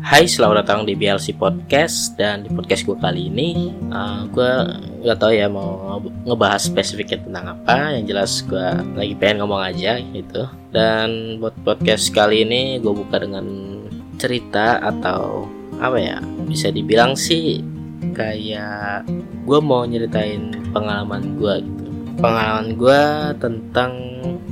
Hai, selamat datang di BLC Podcast. Dan di podcast gue kali ini uh, gue gak tau ya mau ngebahas spesifiknya tentang apa. Yang jelas gue lagi pengen ngomong aja gitu. Dan buat podcast kali ini gue buka dengan cerita atau apa ya bisa dibilang sih kayak gue mau nyeritain pengalaman gue gitu. Pengalaman gue tentang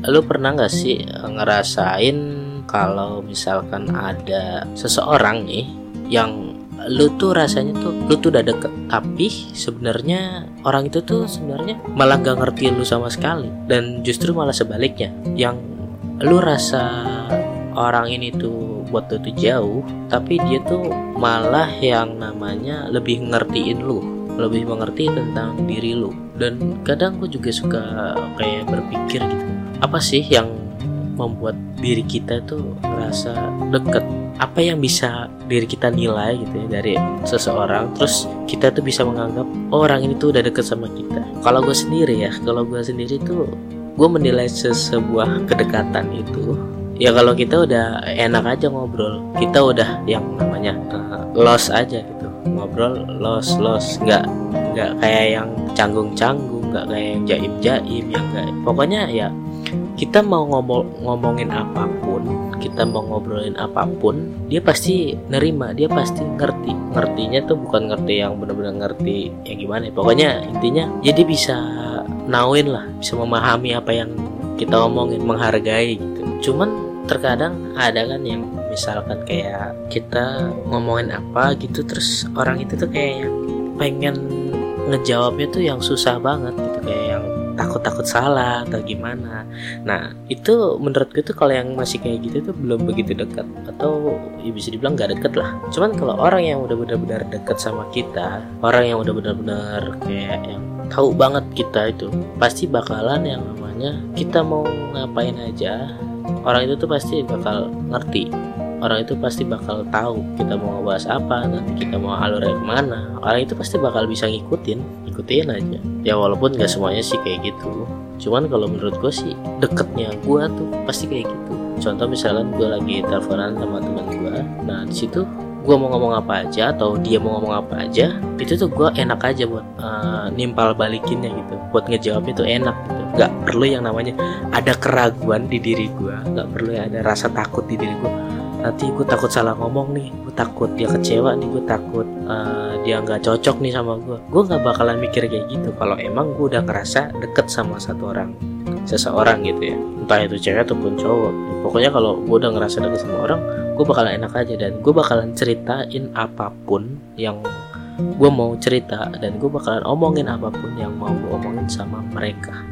lu pernah gak sih ngerasain kalau misalkan ada seseorang nih yang lu tuh rasanya tuh lu tuh udah deket. Tapi sebenarnya orang itu tuh sebenarnya malah gak ngerti lu sama sekali. Dan justru malah sebaliknya. Yang lu rasa orang ini tuh buat lu tuh jauh tapi dia tuh malah yang namanya lebih ngertiin lu. Lebih mengerti tentang diri lu. Dan kadang gue juga suka kayak berpikir gitu. Apa sih yang membuat diri kita tuh merasa deket. Apa yang bisa diri kita nilai gitu ya dari seseorang terus kita tuh bisa menganggap oh, orang ini tuh udah deket sama kita. Kalau gue sendiri ya kalau gue sendiri tuh gue menilai sebuah kedekatan itu ya kalau kita udah enak aja ngobrol kita udah yang namanya uh, los aja gitu. Ngobrol los los nggak nggak kayak yang canggung canggung nggak kayak yang jaim jaim yang kayak pokoknya ya kita mau ngomong ngomongin apa pun kita mau ngobrolin apa pun dia pasti nerima dia pasti ngerti. Ngertinya tuh bukan ngerti yang benar-benar ngerti yang gimana ya. pokoknya intinya jadi bisa nauin lah bisa memahami apa yang kita omongin menghargai gitu. Cuman terkadang ada kan yang misalkan kayak kita ngomongin apa gitu terus orang itu tuh kayak pengen ngejawabnya tuh yang susah banget takut-takut salah atau gimana. Nah itu menurut gue tuh kalau yang masih kayak gitu tuh belum begitu dekat. Atau ya bisa dibilang gak deket lah. Cuman kalau orang yang udah benar-benar deket sama kita orang yang udah benar-benar kayak yang tahu banget kita itu pasti bakalan yang namanya kita mau ngapain aja orang itu tuh pasti bakal ngerti orang itu pasti bakal tahu kita mau ngebahas apa nanti kita mau alurnya ke mana. Orang itu pasti bakal bisa ngikutin ikutin aja. Ya walaupun gak semuanya sih kayak gitu. Cuman kalau menurut gue sih deketnya gue tuh pasti kayak gitu. Contoh misalkan gue lagi teleponan sama teman gue nah di situ gue mau ngomong apa aja atau dia mau ngomong apa aja itu tuh gue enak aja buat uh, nimpal balikinnya gitu. Buat ngejawabnya tuh enak gitu. Nggak perlu yang namanya ada keraguan di diri gue nggak perlu ada rasa takut di diri gue nanti gue takut salah ngomong nih. Gue takut dia kecewa nih. Gue takut uh, dia nggak cocok nih sama gue gue nggak bakalan mikir kayak gitu. Kalau emang gue udah ngerasa deket sama satu orang seseorang gitu ya. Entah itu cewek ataupun cowok. Pokoknya kalau gue udah ngerasa deket sama orang gue bakalan enak aja. Dan gue bakalan ceritain apa pun yang gue mau cerita. Dan gue bakalan omongin apa pun yang mau gue omongin sama mereka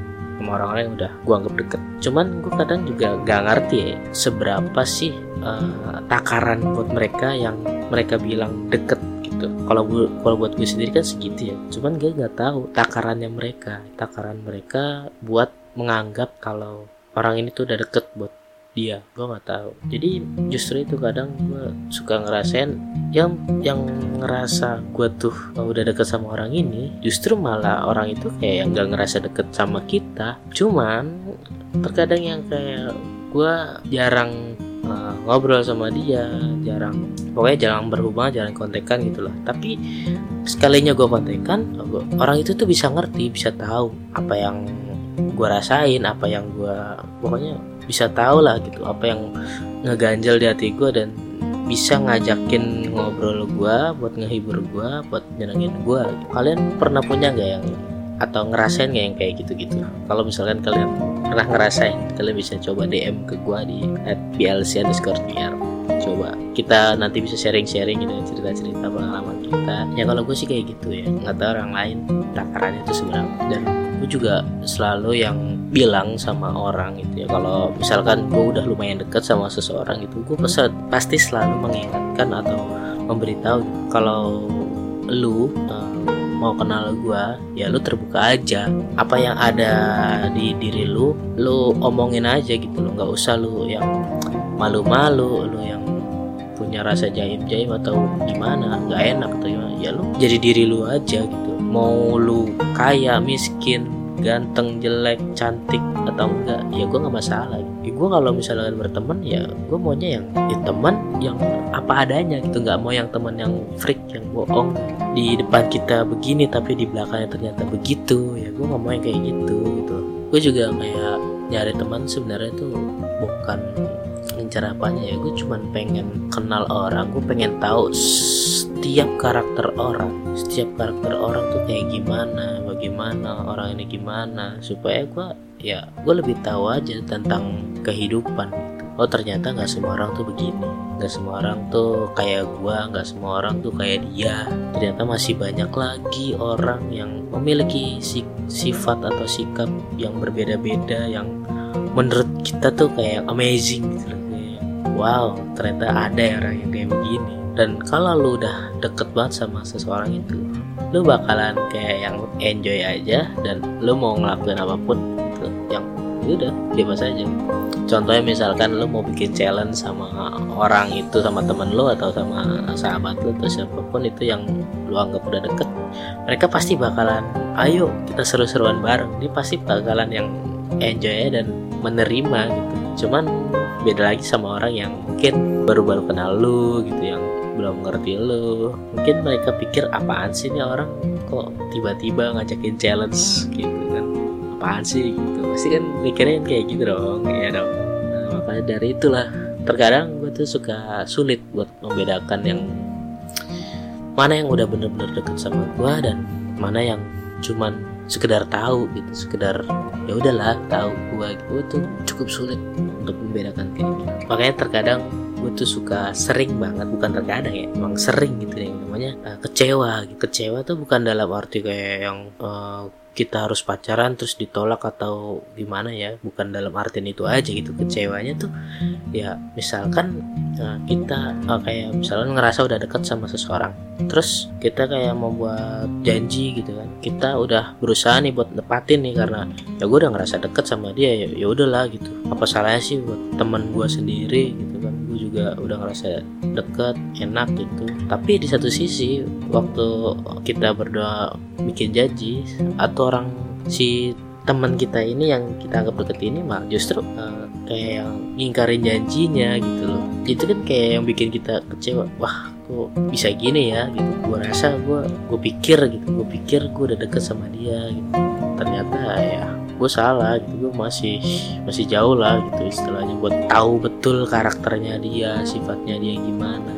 sama orang-orang yang udah gue anggap deket. Cuman gue kadang juga gak ngerti ya seberapa sih uh, takaran buat mereka yang mereka bilang deket gitu. Kalau kalau buat gue sendiri kan segitu ya. Cuman gue nggak tahu takarannya mereka. Takaran mereka buat menganggap kalau orang ini tuh udah deket buat dia gue nggak tahu. Jadi justru itu kadang gue suka ngerasain yang yang ngerasa gue tuh udah deket sama orang ini justru malah orang itu kayak yang gak ngerasa deket sama kita. Cuman terkadang yang kayak gue jarang uh, ngobrol sama dia jarang pokoknya jarang berhubungan jarang kontekan gitu loh tapi sekalinya gue kontekan orang itu tuh bisa ngerti bisa tahu apa yang gue rasain apa yang gue pokoknya bisa tahu lah gitu apa yang ngeganjel di hati gue dan bisa ngajakin ngobrol gue buat ngehibur gue buat nyenengin gue kalian pernah punya nggak yang atau ngerasain nggak yang kayak gitu-gitu? Kalau misalkan kalian pernah ngerasain kalian bisa coba DM ke gue di @blc underscore coba kita nanti bisa sharing-sharing gitu cerita-cerita pengalaman kita. Ya kalau gue sih kayak gitu ya. Nggak tahu orang lain takarannya itu seberapa. Dan gue juga selalu yang bilang sama orang gitu ya. Kalau misalkan gue udah lumayan dekat sama seseorang itu gue pasti selalu mengingatkan atau memberitahu kalau lu uh, mau kenal gue ya lu terbuka aja. Apa yang ada di diri lu lu omongin aja gitu lo nggak usah lu yang malu-malu lu yang punya rasa jaim-jaim atau gimana nggak enak atau gimana. Ya lu jadi diri lu aja gitu mau lu kaya miskin ganteng jelek cantik atau enggak? Ya gue nggak masalah. Ya, gue kalau misalnya berteman ya gue maunya yang ya teman yang apa adanya gitu. Nggak mau yang teman yang freak yang bohong. Di depan kita begini tapi di belakangnya ternyata begitu. Ya gue nggak mau yang kayak gitu gitu. Gue juga kayak nyari teman sebenarnya tuh bukan ngincar apanya ya? Gue cuman pengen kenal orang gue pengen tahu setiap karakter orang setiap karakter orang tuh kayak gimana bagaimana orang ini gimana supaya gue ya gue lebih tahu aja tentang kehidupan oh ternyata nggak semua orang tuh begini nggak semua orang tuh kayak gue nggak semua orang tuh kayak dia. Ternyata masih banyak lagi orang yang memiliki sifat atau sikap yang berbeda-beda yang menurut kita tuh kayak amazing gitu wow ternyata ada ya orang yang kayak begini. Dan kalau lu udah deket banget sama seseorang itu lu bakalan kayak yang enjoy aja dan lu mau ngelakuin apa pun itu yang ya udah bebas aja. Contohnya misalkan lu mau bikin challenge sama orang itu sama temen lu atau sama sahabat lu atau siapa pun itu yang lu anggap udah deket mereka pasti bakalan ayo kita seru-seruan bareng. Dia pasti bakalan yang enjoy dan menerima gitu. Cuman beda lagi sama orang yang mungkin baru-baru kenal lu gitu yang belum ngerti lo mungkin mereka pikir apaan sih ini orang? Kok tiba-tiba ngajakin challenge? Gitu kan. Apaan sih? Gitu. Pasti kan mikirnya kayak gitu dong. Ya dong. Nah, makanya dari itulah. Terkadang gue tuh suka sulit buat membedakan yang mana yang udah bener-bener deket sama gue dan mana yang cuman sekedar tahu gitu sekedar ya udahlah tahu gue gue tuh cukup sulit untuk membedakan kayak gitu makanya terkadang gue tuh suka sering banget bukan terkadang ya emang sering gitu yang namanya uh, kecewa gitu. kecewa tuh bukan dalam arti kayak yang uh, kita harus pacaran terus ditolak atau gimana ya bukan dalam artian itu aja gitu kecewanya tuh. Ya misalkan uh, kita uh, kayak misalnya ngerasa udah deket sama seseorang terus kita kayak membuat janji gitu kan kita udah berusaha nih buat nepatin nih karena ya gue udah ngerasa deket sama dia ya ya udahlah gitu. Apa salahnya sih buat teman gue sendiri gitu kan gue juga udah ngerasa deket enak gitu. Tapi di satu sisi waktu kita berdua bikin janji atau orang si teman kita ini yang kita anggap deket ini mah justru uh, kayak yang ngingkarin janjinya gitu loh. Itu kan kayak yang bikin kita kecewa. Wah kok bisa gini ya gitu. Gue rasa gue gue pikir gitu. Gue pikir gue udah deket sama dia gitu. Ternyata ya gue salah gitu. Gue masih masih jauh lah gitu istilahnya buat tahu betul karakternya dia sifatnya dia gimana.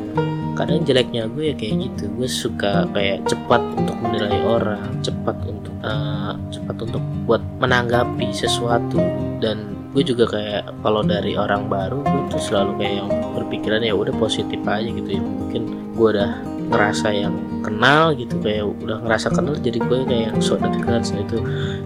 Kadang jeleknya gue ya kayak gitu. Gue suka kayak cepat untuk menilai orang cepat untuk uh, cepat untuk buat menanggapi sesuatu. Dan gue juga kayak kalau dari orang baru gue tuh selalu kayak yang berpikiran ya udah positif aja gitu ya. Mungkin gue udah ngerasa yang kenal gitu kayak udah ngerasa kenal jadi gue kayak yang so dekat itu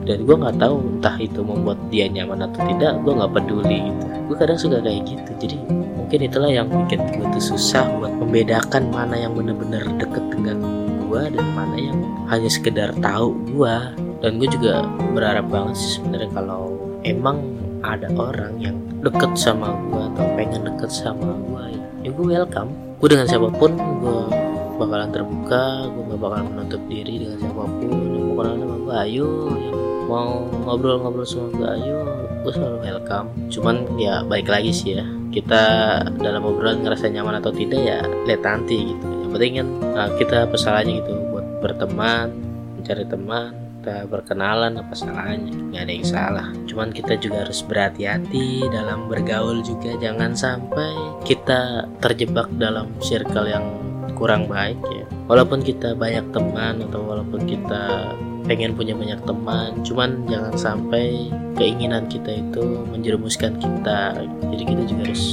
dan gue nggak tahu entah itu membuat dia nyaman atau tidak gue nggak peduli gitu. Gue kadang suka kayak gitu jadi mungkin itulah yang bikin gue tuh susah buat membedakan mana yang bener-bener deket dengan gue dan mana yang hanya sekedar tahu gue dan gue juga berharap banget sih sebenarnya kalau emang ada orang yang deket sama gue atau pengen deket sama gue ya gue welcome. Gue dengan siapa pun gue bakalan terbuka gue gak bakalan menutup diri dengan siapa pun. Yang mau kenal sama gue ayo. Yang mau ngobrol-ngobrol sama gue ayo. Gue selalu welcome. Cuman ya baik lagi sih ya kita dalam obrolan ngerasa nyaman atau tidak ya lihat nanti gitu penting kan nah, kita pesannya gitu buat berteman mencari teman kita berkenalan apa salahnya nggak ada yang salah. Cuman kita juga harus berhati-hati dalam bergaul juga jangan sampai kita terjebak dalam circle yang kurang baik ya. Walaupun kita banyak teman atau walaupun kita pengen punya banyak teman cuman jangan sampai keinginan kita itu menjerumuskan kita. Jadi kita juga harus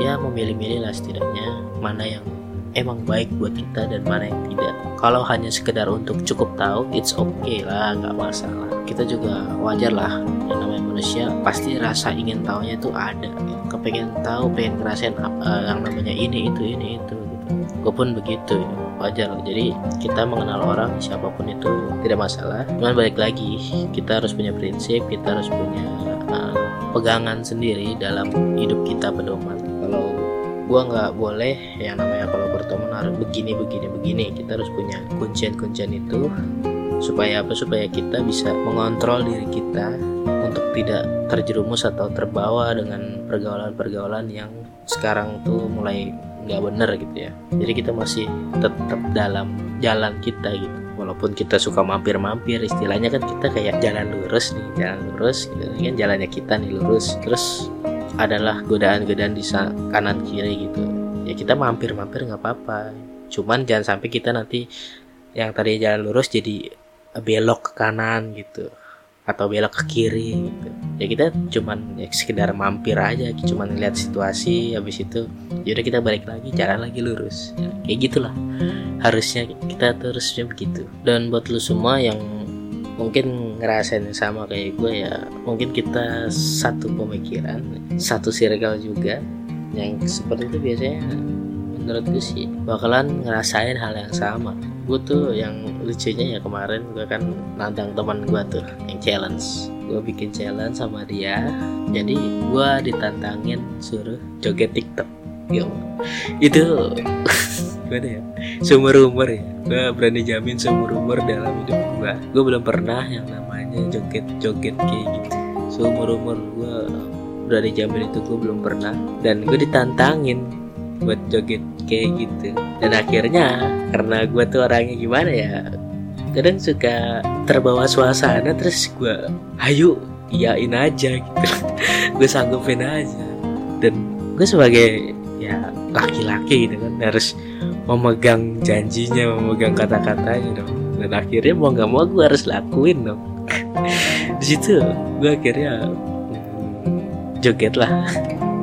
ya memilih-milih lah setidaknya mana yang emang baik buat kita dan mana yang tidak. Kalau hanya sekedar untuk cukup tahu it's okay lah nggak masalah. Kita juga wajar lah yang namanya manusia pasti rasa ingin tahunya itu ada. Kepengen tahu pengen ngerasain apa yang namanya ini itu ini itu gue pun begitu ya. wajar jadi kita mengenal orang siapa pun itu tidak masalah. Cuman balik lagi kita harus punya prinsip kita harus punya uh, pegangan sendiri dalam hidup kita pedoman gue nggak boleh yang namanya kalau berteman harus begini begini begini. Kita harus punya kuncian-kuncian itu supaya apa? Supaya kita bisa mengontrol diri kita untuk tidak terjerumus atau terbawa dengan pergaulan-pergaulan yang sekarang tuh mulai nggak bener gitu ya. Jadi kita masih tetap dalam jalan kita gitu. Walaupun kita suka mampir-mampir istilahnya kan kita kayak jalan lurus nih jalan lurus gitu. Kan jalannya kita nih lurus. Terus adalah godaan-godaan di kanan kiri gitu. Ya kita mampir-mampir nggak apa-apa. Cuman jangan sampai kita nanti yang tadi jalan lurus jadi belok ke kanan gitu. Atau belok ke kiri gitu. ya kita cuman ya sekedar mampir aja cuman lihat situasi habis itu yaudah kita balik lagi jalan lagi lurus. Ya, kayak gitulah. Harusnya kita terusnya begitu. Dan buat lu semua yang mungkin ngerasain sama kayak gue ya. Mungkin kita satu pemikiran satu circle juga. Yang seperti itu biasanya menurut gue sih bakalan ngerasain hal yang sama. Gue tuh yang lucunya ya kemarin gue kan nantang teman gue tuh yang challenge. Gue bikin challenge sama dia. Jadi gue ditantangin suruh joget tiktok. Yo. Itu gimana ya? Seumur umur ya? Gue berani jamin seumur umur dalam hidup gue gue belum pernah yang namanya joget joget kayak gitu. Seumur umur gue berani jamin itu gue belum pernah. Dan gue ditantangin buat joget kayak gitu. Dan akhirnya karena gue tuh orangnya gimana ya kadang suka terbawa suasana terus gue ayo iyain aja gitu. Gue sanggupin aja. Dan gue sebagai ya laki-laki gitu kan harus memegang janjinya memegang kata-katanya dong. Dan akhirnya mau nggak mau gue harus lakuin dong. Di situ gue akhirnya hmm, joget lah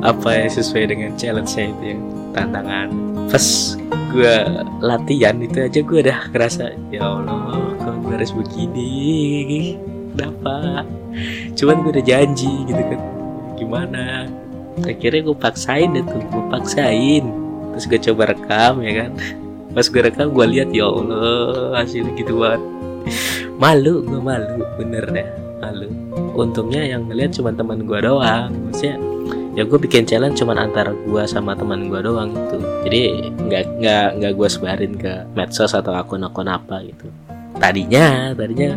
apa yang sesuai dengan challenge saya itu ya. Tantangan pas gue latihan itu aja gue udah ngerasa ya Allah kok gue harus begini? Kenapa? Cuman gue udah janji gitu kan gimana akhirnya gue paksain itu gue paksain. Terus gue coba rekam ya kan? Pas gue rekam gue lihat ya Allah hasilnya gitu banget. Malu gue malu bener deh malu. Untungnya yang ngeliat cuma teman gue doang. Maksudnya ya gue bikin challenge cuman antara gue sama teman gue doang gitu. Jadi nggak nggak nggak gue sebarin ke medsos atau akun-akun apa gitu. Tadinya tadinya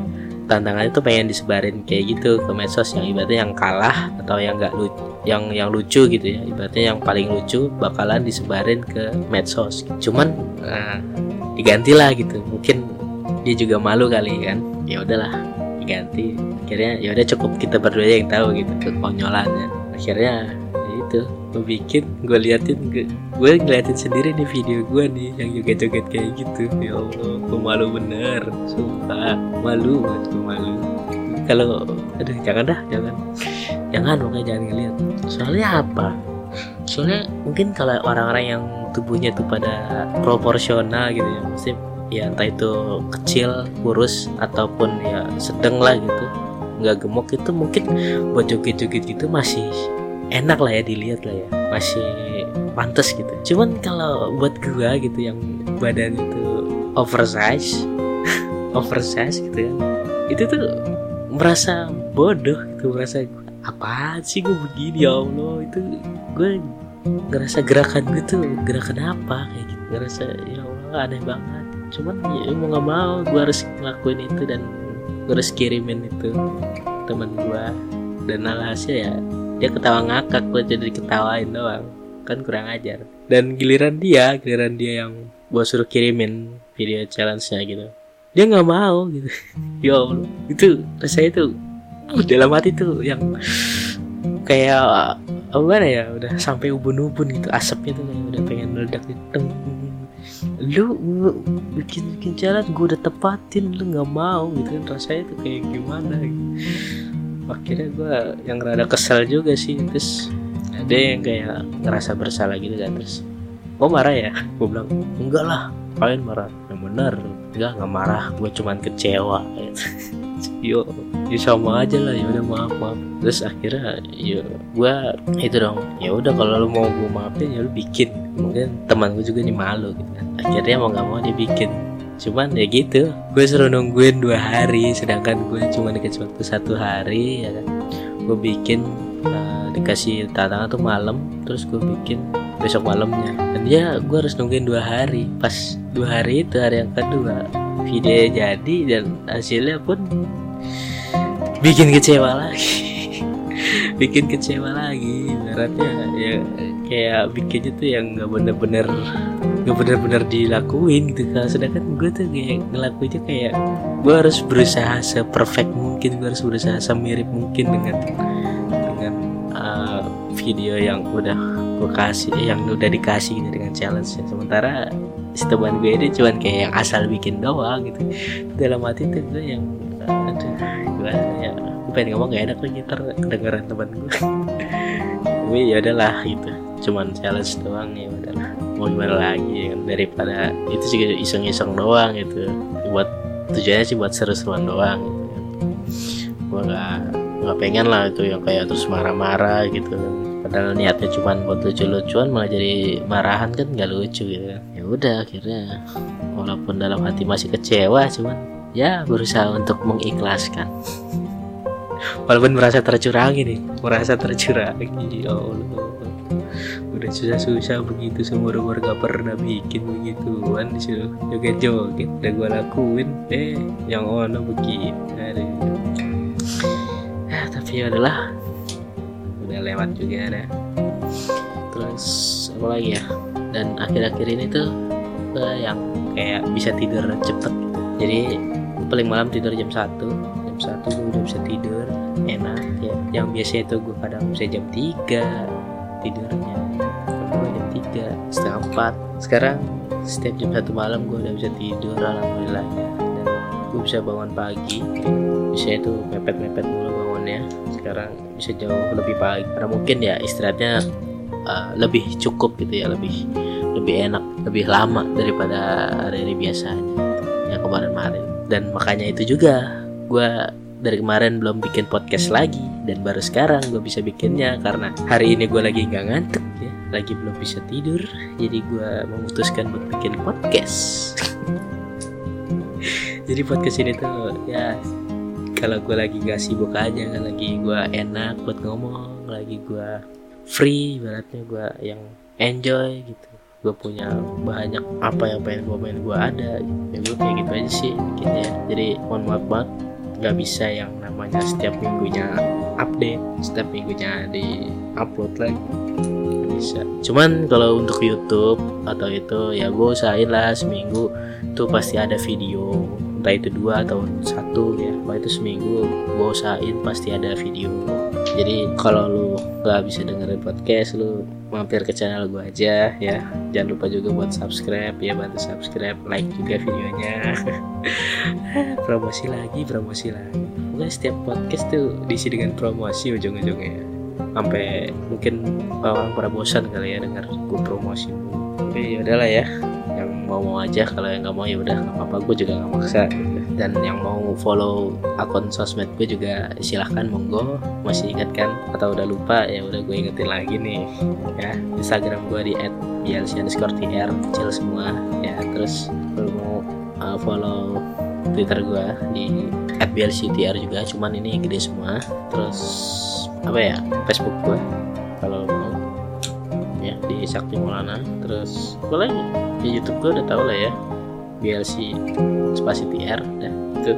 tantangan itu pengen disebarin kayak gitu ke medsos yang ibaratnya yang kalah atau yang nggak lucu yang yang lucu gitu ya. Ibaratnya yang paling lucu bakalan disebarin ke medsos. Cuman nah, digantilah gitu. Mungkin dia juga malu kali kan. Ya udahlah diganti. Akhirnya ya udah cukup kita berdua yang tahu gitu kekonyolannya akhirnya itu gue bikin gue liatin gue, ngeliatin sendiri nih video gue nih yang joget-joget kayak gitu. Ya Allah gue malu bener sumpah. Malu banget gue malu. Kalau aduh jangan dah jangan. Jangan pokoknya jangan ngeliat. Soalnya apa? Soalnya mungkin kalau orang-orang yang tubuhnya tuh pada proporsional gitu ya mesti ya entah itu kecil kurus ataupun ya sedang lah gitu nggak gemuk itu mungkin buat joget-joget gitu masih enak lah ya dilihat lah ya. Masih pantas gitu. Cuman kalau buat gua gitu yang badan itu oversize oversize gitu kan itu tuh merasa bodoh gitu merasa apa sih gue begini ya Allah. Itu gue ngerasa gerakan gue tuh gerakan apa kayak gitu. Ngerasa ya Allah aneh banget. Cuman ya mau nggak mau gue harus ngelakuin itu dan gue harus kirimin itu teman gue dan alhasil ya dia ketawa ngakak gue jadi ketawain doang. Kan kurang ajar. Dan giliran dia giliran dia yang gue suruh kirimin video challenge-nya gitu. Dia nggak mau gitu. Ya itu rasanya tuh uh, dalam hati tuh yang kayak apa mana ya udah sampai ubun-ubun gitu asapnya tuh kayak udah pengen meledak gitu lu bikin bikin challenge gue udah tepatin lu nggak mau gitu kan rasanya tuh kayak gimana gitu akhirnya gue yang rada kesel juga sih terus ada yang kayak ngerasa bersalah gitu kan terus gue marah ya? Gue bilang enggak lah kalian marah. Yang benar enggak nggak marah. Gue cuman kecewa. Gitu. yo ya sama aja lah. Ya udah maaf maaf. Terus akhirnya ya gue itu dong. Ya udah kalau lu mau gue maafin ya lu bikin. Mungkin teman gue juga nih malu gitu kan. Akhirnya mau nggak mau dia bikin cuman ya gitu gue suruh nungguin dua hari sedangkan gue cuma dikasih waktu satu hari ya kan. Gue bikin uh, dikasih tantangan tuh malam terus gue bikin besok malamnya. Dan dia gue harus nungguin dua hari. Pas dua hari itu hari yang kedua video jadi dan hasilnya pun bikin kecewa lagi. Bikin kecewa lagi ibaratnya ya kayak bikinnya tuh yang nggak bener-bener nggak bener-bener dilakuin gitu kan sedangkan gue tuh kayak ngelakuinnya kayak gue harus berusaha seperfect mungkin gue harus berusaha semirip mungkin dengan dengan uh, video yang udah gue kasih yang udah dikasih gitu dengan challenge ya. sementara si teman gue ini cuman kayak yang asal bikin doang gitu. Dalam hati tuh gue yang aduh gue ya gue pengen ngomong gak enak lagi ntar kedengeran teman gue tapi ya udahlah gitu cuman challenge doang ya udahlah mau gimana lagi kan. Daripada itu juga iseng-iseng doang gitu. Buat tujuannya sih buat seru-seruan doang gitu kan. gue gak nggak pengen lah itu yang kayak terus marah-marah gitu. Kan padahal niatnya cuma buat lucu-lucuan malah jadi marahan kan nggak lucu gitu kan. Ya udah akhirnya walaupun dalam hati masih kecewa cuman ya berusaha untuk mengikhlaskan walaupun merasa tercurangi nih merasa tercurangi ya Allah. Udah susah-susah begitu seumur umur gak pernah bikin begitu kan disuruh joget-joget udah gue lakuin. Eh yang ono begini. Aduh. Ya, tapi ya adalah udah lewat juga ada. Terus apa lagi ya? Dan akhir-akhir ini tuh gue yang kayak bisa tidur cepet. Jadi paling malam tidur jam 1 1 gue udah bisa tidur enak ya. Yang biasa itu gue kadang bisa jam 3 tidurnya. Kedua jam 3 setengah 4 sekarang setiap jam satu malam gue udah bisa tidur alhamdulillah ya. Dan gue bisa bangun pagi. Bisa itu mepet-mepet mulu bangunnya. Sekarang bisa jauh lebih pagi. Karena mungkin ya istirahatnya uh, lebih cukup gitu ya lebih lebih enak lebih lama daripada hari-hari biasanya yang kemarin-kemarin. Dan makanya itu juga gue dari kemarin belum bikin podcast lagi. Dan baru sekarang gue bisa bikinnya. Karena hari ini gue lagi nggak ngantuk ya. Lagi belum bisa tidur. Jadi gue memutuskan buat bikin podcast. Jadi podcast ini tuh ya kalau gue lagi gak sibuk aja lagi gue enak buat ngomong lagi gue free ibaratnya gue yang enjoy gitu. Gue punya banyak apa yang pengen gue pengen gue ada. Ya gue kayak gitu aja sih bikinnya. Jadi mohon maaf banget nggak bisa yang namanya setiap minggunya update setiap minggunya di upload lagi. Nggak bisa. Cuman kalau untuk YouTube atau itu ya gue usahain lah seminggu tuh pasti ada video entah itu dua atau satu ya kalau itu seminggu gue usahain pasti ada video. Jadi kalau lu nggak bisa dengerin podcast lu mampir ke channel gue aja ya. Jangan lupa juga buat subscribe ya bantu subscribe like juga videonya. Promosi lagi promosi lagi. Pokoknya setiap podcast tuh diisi dengan promosi ujung-ujungnya. Sampai mungkin orang pada bosan kali ya dengar gue promosi tapi ya udahlah ya mau mau aja kalau yang nggak mau ya udah nggak apa-apa. Gue juga nggak maksa. Dan yang mau follow akun sosmed gue juga silahkan monggo. Masih ingat kan? Atau udah lupa ya udah gue ingetin lagi nih. Ya instagram gue di @blc underscore tr kecil semua. Ya terus kalau mau uh, follow twitter gue di @blctr juga. Cuman ini gede semua. Terus apa ya? Facebook gue kalau mau. Ya di Sakti Maulana terus apa lagi di YouTube gue udah tau lah ya. BLC spasi TR dah itu.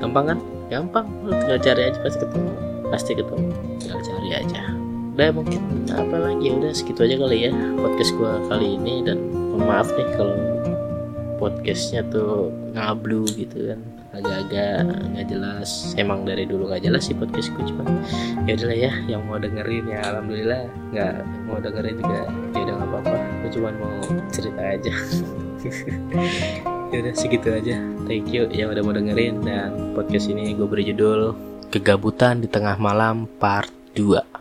Gampang kan? Gampang. Lu tinggal cari aja pasti ketemu. Pasti ketemu. Tinggal cari aja. Udah mungkin apa lagi? Udah segitu aja kali ya podcast gue kali ini. Dan maaf nih kalau podcastnya tuh ngablu gitu kan. Agak-agak nggak jelas. Emang dari dulu nggak jelas sih podcast gue cuma ya udah ya yang mau dengerin ya alhamdulillah. Nggak mau dengerin juga ya udah nggak apa-apa gue cuma mau cerita aja. Ya udah segitu aja. Thank you yang udah mau dengerin dan podcast ini gue beri judul kegabutan di tengah malam part 2